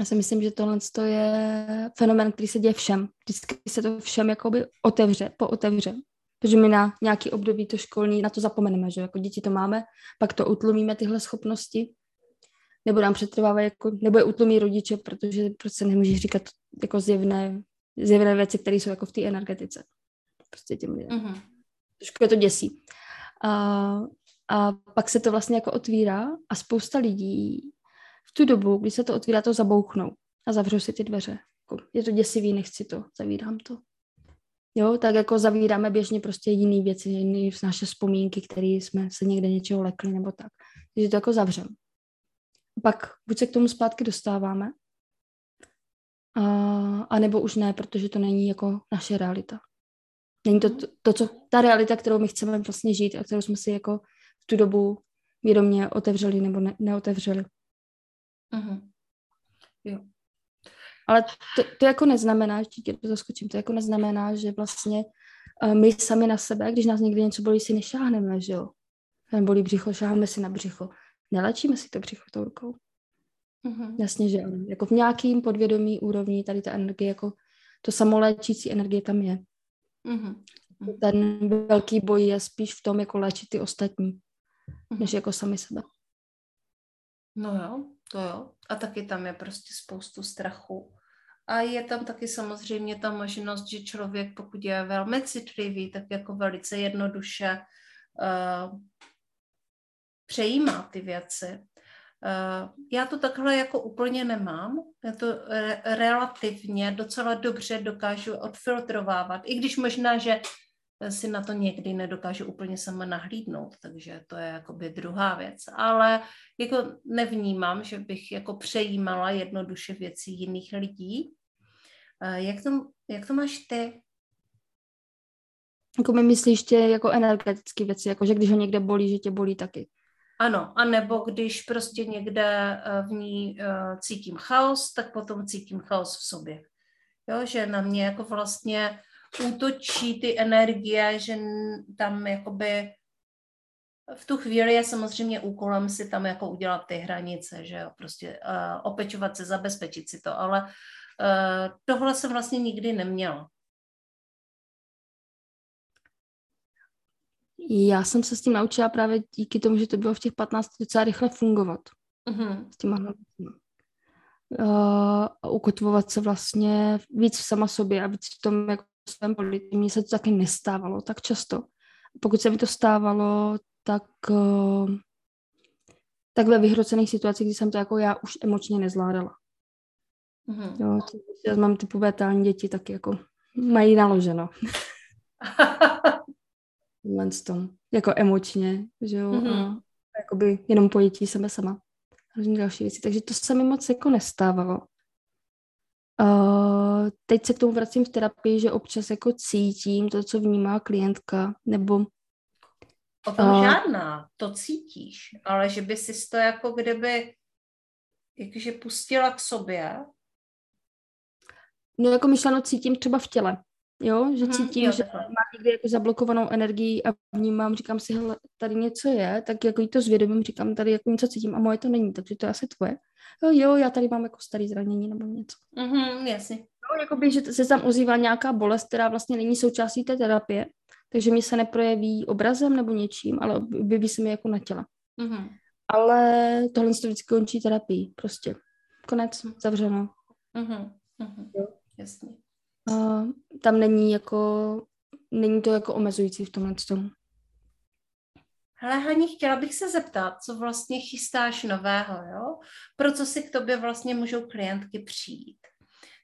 já si myslím, že tohle je fenomen, který se děje všem. Vždycky se to všem jakoby otevře, pootevře. Protože my na nějaký období to školní, na to zapomeneme, že jako děti to máme, pak to utlumíme tyhle schopnosti, nebo nám přetrvávají, jako, nebo je utlumí rodiče, protože prostě nemůžeš říkat jako zjevné, zjevné věci, které jsou jako v té energetice. Prostě těm lidem. Mm-hmm. Trošku je to děsí. A, a pak se to vlastně jako otvírá a spousta lidí v tu dobu, kdy se to otvírá, to zabouchnou a zavřou si ty dveře. Jako, je to děsivý, nechci to, zavírám to. Jo, tak jako zavíráme běžně prostě jiný věci, jiný naše vzpomínky, které jsme se někde něčeho lekli nebo tak. Takže to jako zavřem. Pak buď se k tomu zpátky dostáváme, a, a nebo už ne, protože to není jako naše realita. Není to, to, to, co, ta realita, kterou my chceme vlastně žít a kterou jsme si jako v tu dobu vědomě otevřeli nebo ne, neotevřeli. Uh-huh. Jo. Ale to, to jako neznamená, že tě to zaskočím, to jako neznamená, že vlastně uh, my sami na sebe, když nás někdy něco bolí, si nešáhneme, že jo. Ten bolí břicho, šáhneme si na břicho. Nelečíme si to břicho tou rukou. Mm-hmm. Jasně, že ano. Jako v nějakým podvědomí úrovni tady ta energie, jako to samoléčící energie tam je. Mm-hmm. Ten velký boj je spíš v tom, jako léčit ty ostatní, mm-hmm. než jako sami sebe. No jo, to jo. A taky tam je prostě spoustu strachu. A je tam taky samozřejmě ta možnost, že člověk, pokud je velmi citlivý, tak jako velice jednoduše uh, přejímá ty věci. Uh, já to takhle jako úplně nemám. Já to re- relativně docela dobře dokážu odfiltrovávat, i když možná, že si na to někdy nedokážu úplně sama nahlídnout, takže to je jakoby druhá věc. Ale jako nevnímám, že bych jako přejímala jednoduše věci jiných lidí. Jak to, jak to máš ty? Jako mi myslíš tě jako energetické věci, jako že když ho někde bolí, že tě bolí taky. Ano, a nebo když prostě někde eh, v ní eh, cítím chaos, tak potom cítím chaos v sobě. Jo, že na mě jako vlastně útočí ty energie, že tam jakoby v tu chvíli je samozřejmě úkolem si tam jako udělat ty hranice, že jo, prostě uh, opečovat se, zabezpečit si to, ale uh, tohle jsem vlastně nikdy neměla. Já jsem se s tím naučila právě díky tomu, že to bylo v těch 15 docela rychle fungovat. Uh-huh. S těma uh, ukotvovat se vlastně víc v sama sobě a víc v tom jako svém politi. Mně se to taky nestávalo tak často. Pokud se mi to stávalo, tak, uh, tak ve vyhrocených situacích, kdy jsem to jako já už emočně nezvládala. Mm-hmm. Jo, já mám ty pubertální děti, tak jako mají naloženo. [laughs] tom, jako emočně, že jo, mm-hmm. a jakoby jenom pojetí sebe sama. Různé další věci. Takže to se mi moc jako nestávalo. Uh, teď se k tomu vracím v terapii, že občas jako cítím to, co vnímá klientka, nebo... O tom uh, žádná, to cítíš, ale že by si to jako kdyby jakože pustila k sobě. No jako myšleno cítím třeba v těle, jo, že mhm, cítím, hmm, jo, že má někdy jako zablokovanou energii a vnímám, říkám si, hele, tady něco je, tak jako jí to zvědomím, říkám, tady jako něco cítím a moje to není, takže to je asi tvoje. Jo, jo, já tady mám jako starý zranění nebo něco. Mhm, jasně. No, jakoby, že se tam ozývá nějaká bolest, která vlastně není součástí té terapie, takže mi se neprojeví obrazem nebo něčím, ale objeví se mi jako na těle. Mm-hmm. Ale tohle to vždycky končí terapii, prostě. Konec, zavřeno. Mm-hmm. Mm-hmm. Jo. Jasně. A tam není jako, není to jako omezující v tomhle tomu. Hele, Hani, chtěla bych se zeptat, co vlastně chystáš nového, jo? Pro co si k tobě vlastně můžou klientky přijít?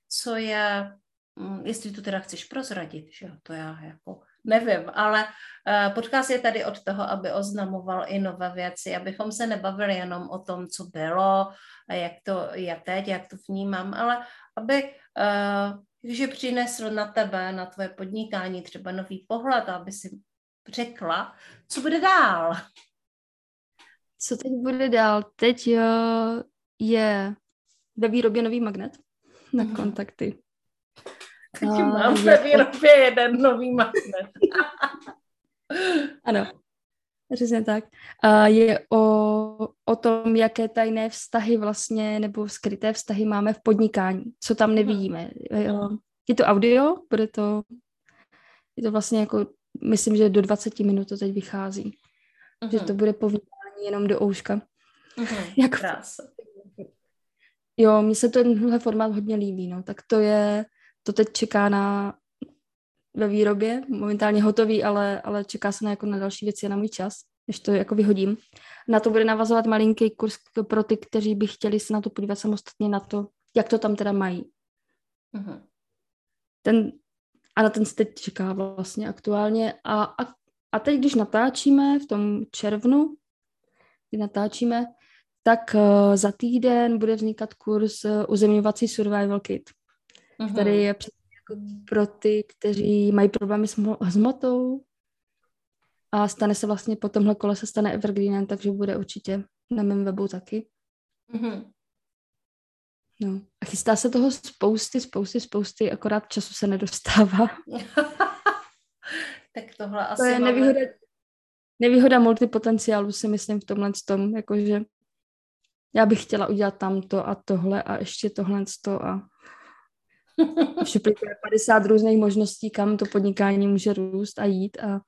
Co je, mm, jestli to teda chceš prozradit, že jo, to já jako nevím, ale uh, podcast je tady od toho, aby oznamoval i nové věci, abychom se nebavili jenom o tom, co bylo, a jak to je teď, jak to vnímám, ale aby uh, že přinesl na tebe, na tvoje podnikání třeba nový pohled, aby si řekla, co bude dál. Co teď bude dál? Teď uh, je ve výrobě nový magnet na mhm. kontakty. Uh, mám ve výrobě jeden nový magnet. [laughs] ano, přesně tak. Uh, je o, o tom, jaké tajné vztahy vlastně, nebo skryté vztahy máme v podnikání, co tam nevidíme. Uh, je to audio, bude to, je to vlastně jako, myslím, že do 20 minut to teď vychází. Uh-huh. Že to bude povídání jenom do ouška. [laughs] Uh-huh. jako, Krása. Jo, mně se tenhle formát hodně líbí, no. Tak to je, to teď čeká na ve výrobě, momentálně hotový, ale, ale čeká se na, jako na další věci a na můj čas, než to jako vyhodím. Na to bude navazovat malinký kurz pro ty, kteří by chtěli se na to podívat samostatně na to, jak to tam teda mají. Uh-huh ten, a na ten se teď čeká vlastně aktuálně. A, a, a teď, když natáčíme v tom červnu, kdy natáčíme, tak uh, za týden bude vznikat kurz uh, uzemňovací survival kit, uh-huh. který je jako pro ty, kteří mají problémy s, mo- s motou a stane se vlastně po tomhle kole se stane evergreenem, takže bude určitě na mém webu taky. Uh-huh. No. A chystá se toho spousty, spousty, spousty, akorát času se nedostává. [laughs] tak tohle asi to je máme... nevýhoda, nevýhoda multipotenciálu si myslím v tomhle tom, jakože já bych chtěla udělat tamto a tohle a ještě tohle a všude 50 různých možností, kam to podnikání může růst a jít a,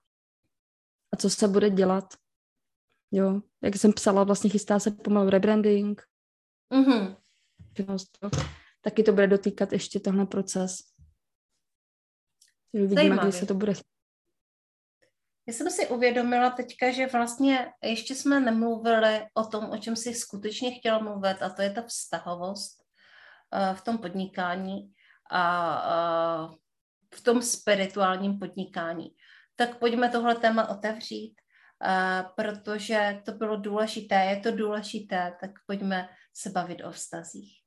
a co se bude dělat. Jo, jak jsem psala, vlastně chystá se pomalu rebranding. Mm-hmm taky to bude dotýkat ještě tohle proces. Uvidíme, kdy se to bude. Já jsem si uvědomila teďka, že vlastně ještě jsme nemluvili o tom, o čem si skutečně chtěla mluvit, a to je ta vztahovost uh, v tom podnikání a uh, v tom spirituálním podnikání. Tak pojďme tohle téma otevřít, uh, protože to bylo důležité, je to důležité, tak pojďme se bavit o vztazích.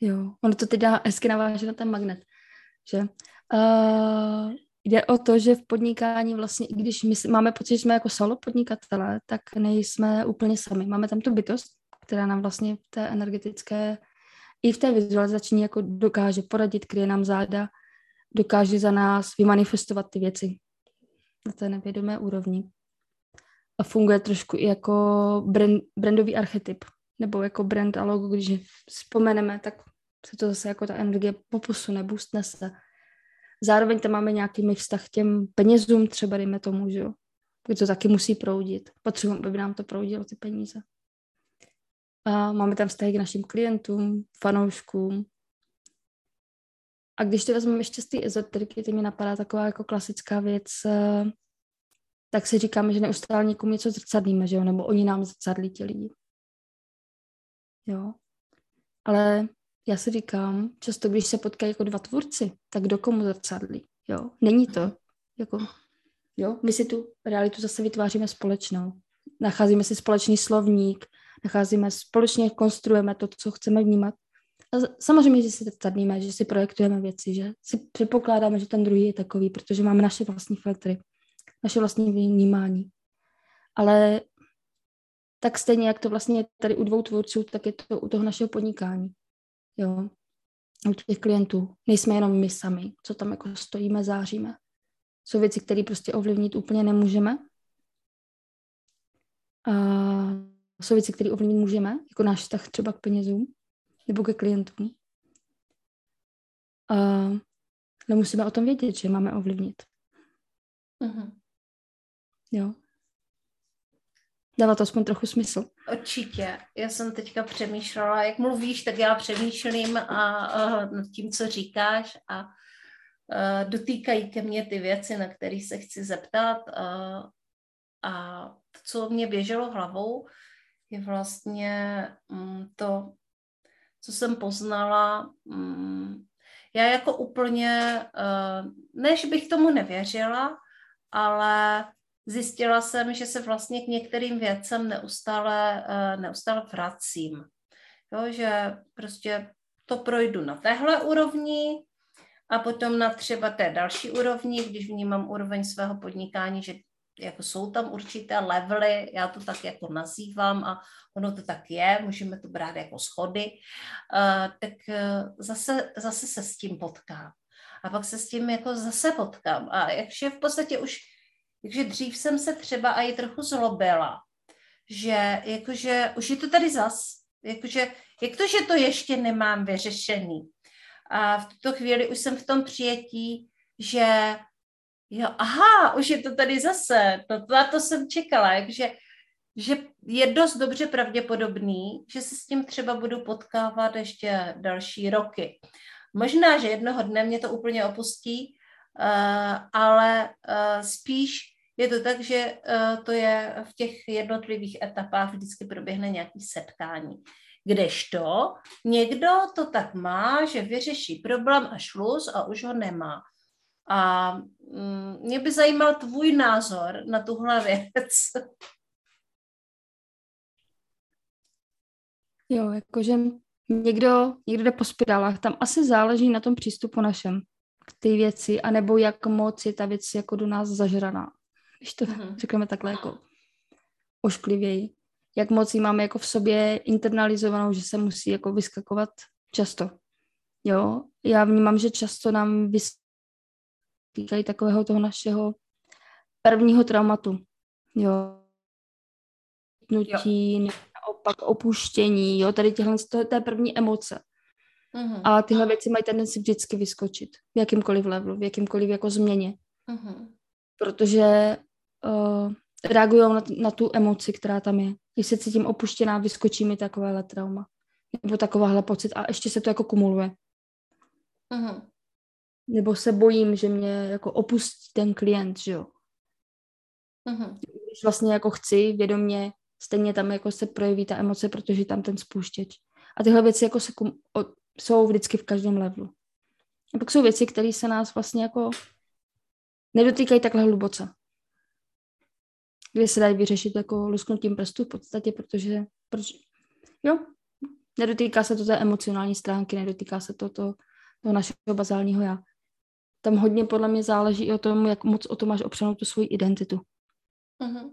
Jo, ono to teď dá hezky naváže na ten magnet, že uh, jde o to, že v podnikání vlastně, i když my máme pocit, že jsme jako solo podnikatelé, tak nejsme úplně sami. Máme tam tu bytost, která nám vlastně v té energetické i v té vizualizační jako dokáže poradit, kryje nám záda, dokáže za nás vymanifestovat ty věci na té nevědomé úrovni. A funguje trošku i jako brand, brandový archetyp, nebo jako brand a logo, když vzpomeneme, tak se to zase jako ta energie poposune, boostne se. Zároveň tam máme nějaký vztah k těm penězům, třeba dejme tomu, že jo. To taky musí proudit. Potřebujeme, aby nám to proudilo, ty peníze. A máme tam vztahy k našim klientům, fanouškům. A když to vezmeme ještě z té ezoteriky, to mi napadá taková jako klasická věc, eh, tak si říkáme, že neustále někomu něco zrcadlíme, že jo, nebo oni nám zrcadlí ti lidi. Jo. Ale já si říkám, často když se potkají jako dva tvůrci, tak do komu zrcadlí, jo. Není to, jako, Jo? My si tu realitu zase vytváříme společnou. Nacházíme si společný slovník, nacházíme, společně konstruujeme to, co chceme vnímat. A samozřejmě, že si tvrdíme, že si projektujeme věci, že si předpokládáme, že ten druhý je takový, protože máme naše vlastní filtry, naše vlastní vnímání. Ale tak stejně, jak to vlastně je tady u dvou tvůrců, tak je to u toho našeho podnikání. Jo. U těch klientů. Nejsme jenom my sami, co tam jako stojíme, záříme. Jsou věci, které prostě ovlivnit úplně nemůžeme. A jsou věci, které ovlivnit můžeme, jako náš vztah třeba k penězům nebo ke klientům. A nemusíme o tom vědět, že máme ovlivnit. Uh-huh. Jo. Dává to aspoň trochu smysl. Určitě. Já jsem teďka přemýšlela, jak mluvíš, tak já přemýšlím a, a nad tím, co říkáš a, a dotýkají ke mně ty věci, na které se chci zeptat. A, a to, co mě běželo hlavou, je vlastně mm, to, co jsem poznala. Mm, já jako úplně, uh, než bych tomu nevěřila, ale zjistila jsem, že se vlastně k některým věcem neustále, uh, neustále vracím. Jo, že prostě to projdu na téhle úrovni a potom na třeba té další úrovni, když vnímám úroveň svého podnikání, že jako jsou tam určité levely, já to tak jako nazývám a ono to tak je, můžeme to brát jako schody, uh, tak uh, zase, zase se s tím potkám. A pak se s tím jako zase potkám. A jakže v podstatě už, takže dřív jsem se třeba i trochu zlobila, že jakože už je to tady zas, jakože jak to, že to ještě nemám vyřešený. A v tuto chvíli už jsem v tom přijetí, že jo, aha, už je to tady zase, to, to, to jsem čekala, takže že je dost dobře pravděpodobný, že se s tím třeba budu potkávat ještě další roky. Možná, že jednoho dne mě to úplně opustí, uh, ale uh, spíš je to tak, že uh, to je v těch jednotlivých etapách vždycky proběhne nějaký setkání. Kdežto někdo to tak má, že vyřeší problém a šluz a už ho nemá. A mm, mě by zajímal tvůj názor na tuhle věc. [laughs] Jo, jakože někdo, někdo jde po spirálách, tam asi záleží na tom přístupu našem k té věci, anebo jak moc je ta věc jako do nás zažraná. Když to mm-hmm. řekneme takhle jako ošklivěji. Jak moc ji máme jako v sobě internalizovanou, že se musí jako vyskakovat často. Jo, já vnímám, že často nám vys týkají takového toho našeho prvního traumatu. Jo. Nutí, jo. naopak opuštění, jo, tady těhle, to je té první emoce. Uh-huh. A tyhle věci mají tendenci vždycky vyskočit v jakýmkoliv levelu, v jakýmkoliv jako změně. Uh-huh. Protože uh, reagují na, na tu emoci, která tam je. Když se cítím opuštěná, vyskočí mi takovéhle trauma. Nebo takováhle pocit a ještě se to jako kumuluje. Uh-huh nebo se bojím, že mě jako opustí ten klient, že jo. Uh-huh. Když vlastně jako chci vědomě, stejně tam jako se projeví ta emoce, protože tam ten spouštěč. A tyhle věci jako se kum, o, jsou vždycky v každém levelu. A pak jsou věci, které se nás vlastně jako nedotýkají takhle hluboce. Kde se dají vyřešit jako lusknutím prstů v podstatě, protože, protože jo, nedotýká se to té emocionální stránky, nedotýká se to, to toho našeho bazálního já tam hodně podle mě záleží i o tom, jak moc o to máš opřenou tu svoji identitu. Uh-huh.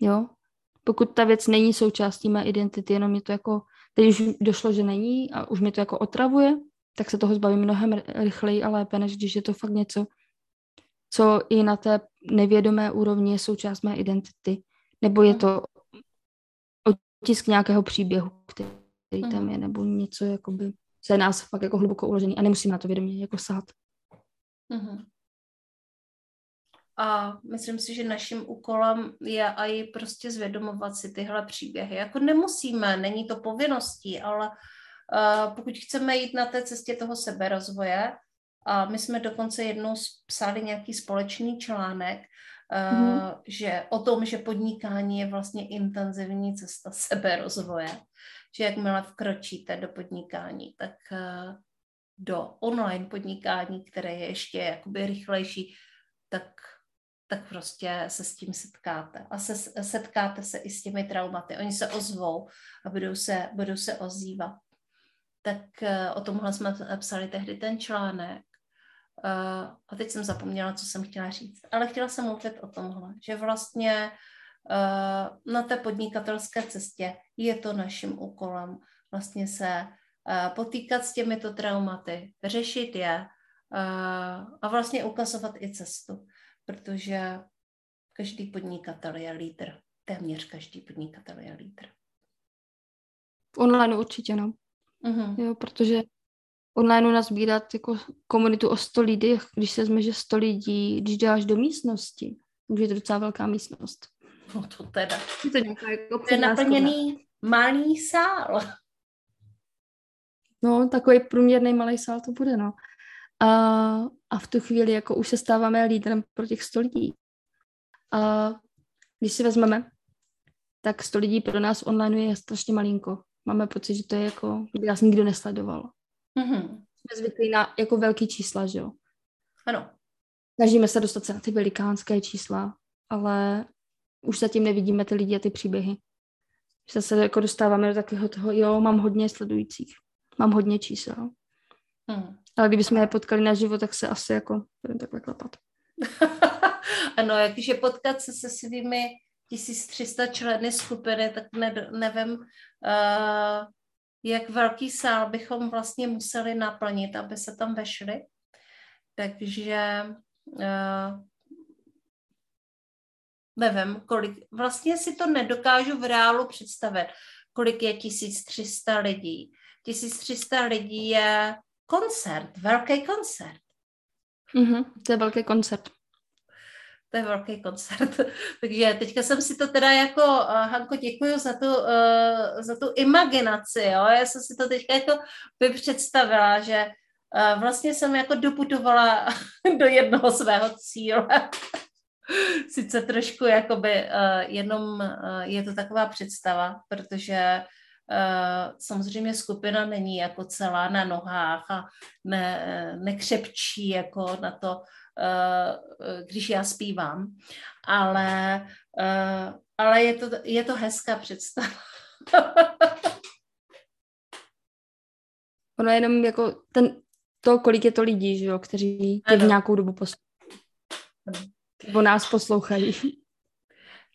Jo? Pokud ta věc není součástí mé identity, jenom je to jako, teď už došlo, že není a už mi to jako otravuje, tak se toho zbavím mnohem rychleji a lépe, než když je to fakt něco, co i na té nevědomé úrovni je součást mé identity. Nebo je to otisk nějakého příběhu, který, který tam mhm. je, nebo něco, jakoby, co je nás fakt jako hluboko uložený a nemusím na to vědomě jako sát. Mm-hmm. A myslím si, že naším úkolem je i prostě zvědomovat si tyhle příběhy. Jako nemusíme, není to povinností, ale uh, pokud chceme jít na té cestě toho seberozvoje, a my jsme dokonce jednou psali nějaký společný článek, uh, mm. že o tom, že podnikání je vlastně intenzivní cesta seberozvoje, že jakmile vkročíte do podnikání, tak uh, do online podnikání, které je ještě jakoby rychlejší, tak tak prostě se s tím setkáte. A se, setkáte se i s těmi traumaty. Oni se ozvou a budou se, budou se ozývat. Tak eh, o tomhle jsme psali tehdy ten článek. Uh, a teď jsem zapomněla, co jsem chtěla říct. Ale chtěla jsem mluvit o tomhle, že vlastně uh, na té podnikatelské cestě je to naším úkolem vlastně se potýkat s těmito traumaty, řešit je uh, a vlastně ukazovat i cestu protože každý podnikatel je lídr. Téměř každý podnikatel je lídr. Online určitě, no. Uh-huh. Jo, protože online nazbírat jako komunitu o 100 lidí, když se vezme, že 100 lidí, když děláš do místnosti, takže je to docela velká místnost. No to teda. Je to, nějaká jako to je naplněný malý sál. No, takový průměrný malý sál to bude, no. A, a v tu chvíli jako už se stáváme lídrem pro těch 100 lidí. A když si vezmeme, tak 100 lidí pro nás online je strašně malinko. Máme pocit, že to je jako, kdyby nás nikdo nesledoval. Mm-hmm. Jsme zvyklí na jako velký čísla, že jo? Ano. Snažíme se dostat se na ty velikánské čísla, ale už zatím nevidíme ty lidi a ty příběhy. Že se jako dostáváme do takového toho, jo, mám hodně sledujících, mám hodně čísel. Hmm. Ale kdybychom je potkali na život, tak se asi jako budeme takhle klapat. [laughs] ano, jakže potkat se se svými 1300 členy skupiny, tak ne, nevím, uh, jak velký sál bychom vlastně museli naplnit, aby se tam vešli. Takže uh, nevím, kolik, vlastně si to nedokážu v reálu představit, kolik je 1300 lidí. 1300 lidí je koncert, velký koncert. Mm-hmm, to je velký koncert. To je velký koncert. [laughs] Takže teďka jsem si to teda jako, uh, Hanko, děkuji za tu, uh, za tu imaginaci, jo. Já jsem si to teďka jako by představila, že uh, vlastně jsem jako doputovala [laughs] do jednoho svého cíle. [laughs] Sice trošku jakoby uh, jenom uh, je to taková představa, protože Eh, samozřejmě skupina není jako celá na nohách a ne, nekřepčí jako na to, eh, když já zpívám, ale, eh, ale je, to, je to hezká představa. [laughs] ono je jenom jako ten, to, kolik je to lidí, že jo, kteří tě v nějakou dobu poslouchají. Nebo nás poslouchají.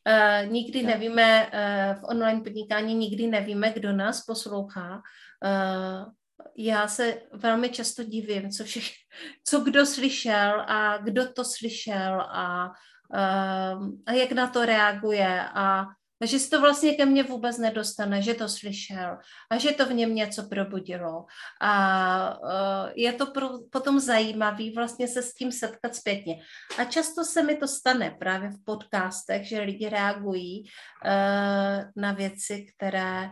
Uh, nikdy nevíme, uh, v online podnikání nikdy nevíme, kdo nás poslouchá. Uh, já se velmi často divím, co, vše, [laughs] co kdo slyšel a kdo to slyšel a, uh, a jak na to reaguje a že se to vlastně ke mně vůbec nedostane, že to slyšel a že to v něm něco probudilo. A uh, je to pro, potom zajímavý vlastně se s tím setkat zpětně. A často se mi to stane právě v podcastech, že lidi reagují uh, na věci, které,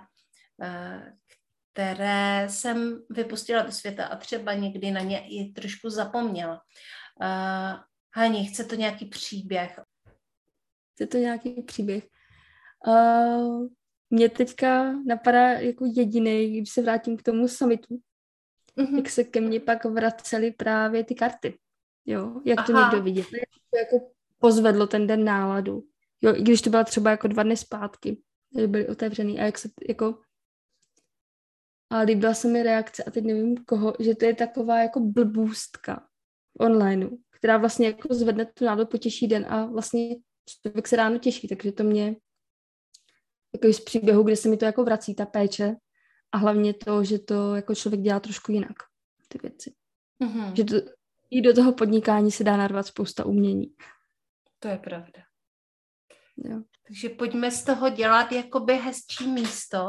uh, které jsem vypustila do světa a třeba někdy na ně i trošku zapomněla. Hani, chce to nějaký příběh? Chce to nějaký příběh? Uh, mě teďka napadá jako jediný, když se vrátím k tomu summitu, mm-hmm. jak se ke mně pak vracely právě ty karty. Jo, jak to Aha. někdo viděl. Jak to jako pozvedlo ten den náladu. Jo, i když to byla třeba jako dva dny zpátky, že byly otevřený a jak se jako a líbila se mi reakce a teď nevím koho, že to je taková jako blbůstka online, která vlastně jako zvedne tu náladu, potěší den a vlastně člověk se ráno těší, takže to mě takový z příběhu, kde se mi to jako vrací, ta péče a hlavně to, že to jako člověk dělá trošku jinak, ty věci. Mm-hmm. Že to, i do toho podnikání se dá narvat spousta umění. To je pravda. Jo. Takže pojďme z toho dělat jakoby hezčí místo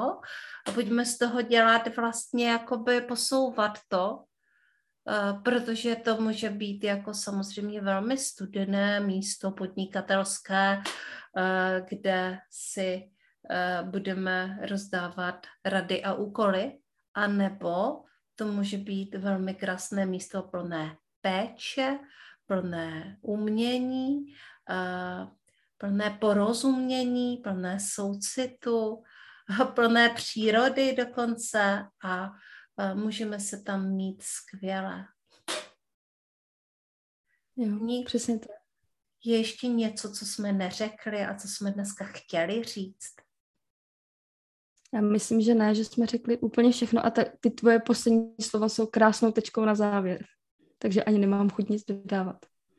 a pojďme z toho dělat vlastně jakoby posouvat to, uh, protože to může být jako samozřejmě velmi studené místo podnikatelské, uh, kde si Eh, budeme rozdávat rady a úkoly, anebo to může být velmi krásné místo plné péče, plné umění, eh, plné porozumění, plné soucitu, [laughs] plné přírody dokonce a eh, můžeme se tam mít skvěle. Jo, přesně tak. je ještě něco, co jsme neřekli a co jsme dneska chtěli říct? Já myslím, že ne, že jsme řekli úplně všechno a ta, ty tvoje poslední slova jsou krásnou tečkou na závěr. Takže ani nemám chuť nic dodávat.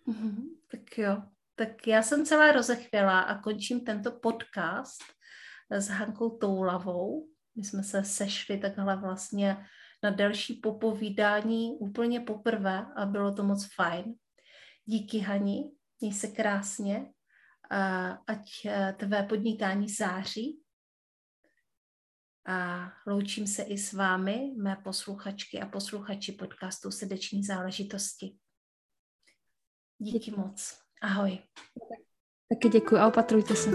Mm-hmm, tak jo. Tak já jsem celá rozechvělá a končím tento podcast s Hankou Toulavou. My jsme se sešli takhle vlastně na další popovídání úplně poprvé a bylo to moc fajn. Díky Hani, měj se krásně, ať eh, tvé podnikání září. A loučím se i s vámi, mé posluchačky a posluchači podcastu Srdeční záležitosti. Díky moc. Ahoj. Taky děkuji a opatrujte se.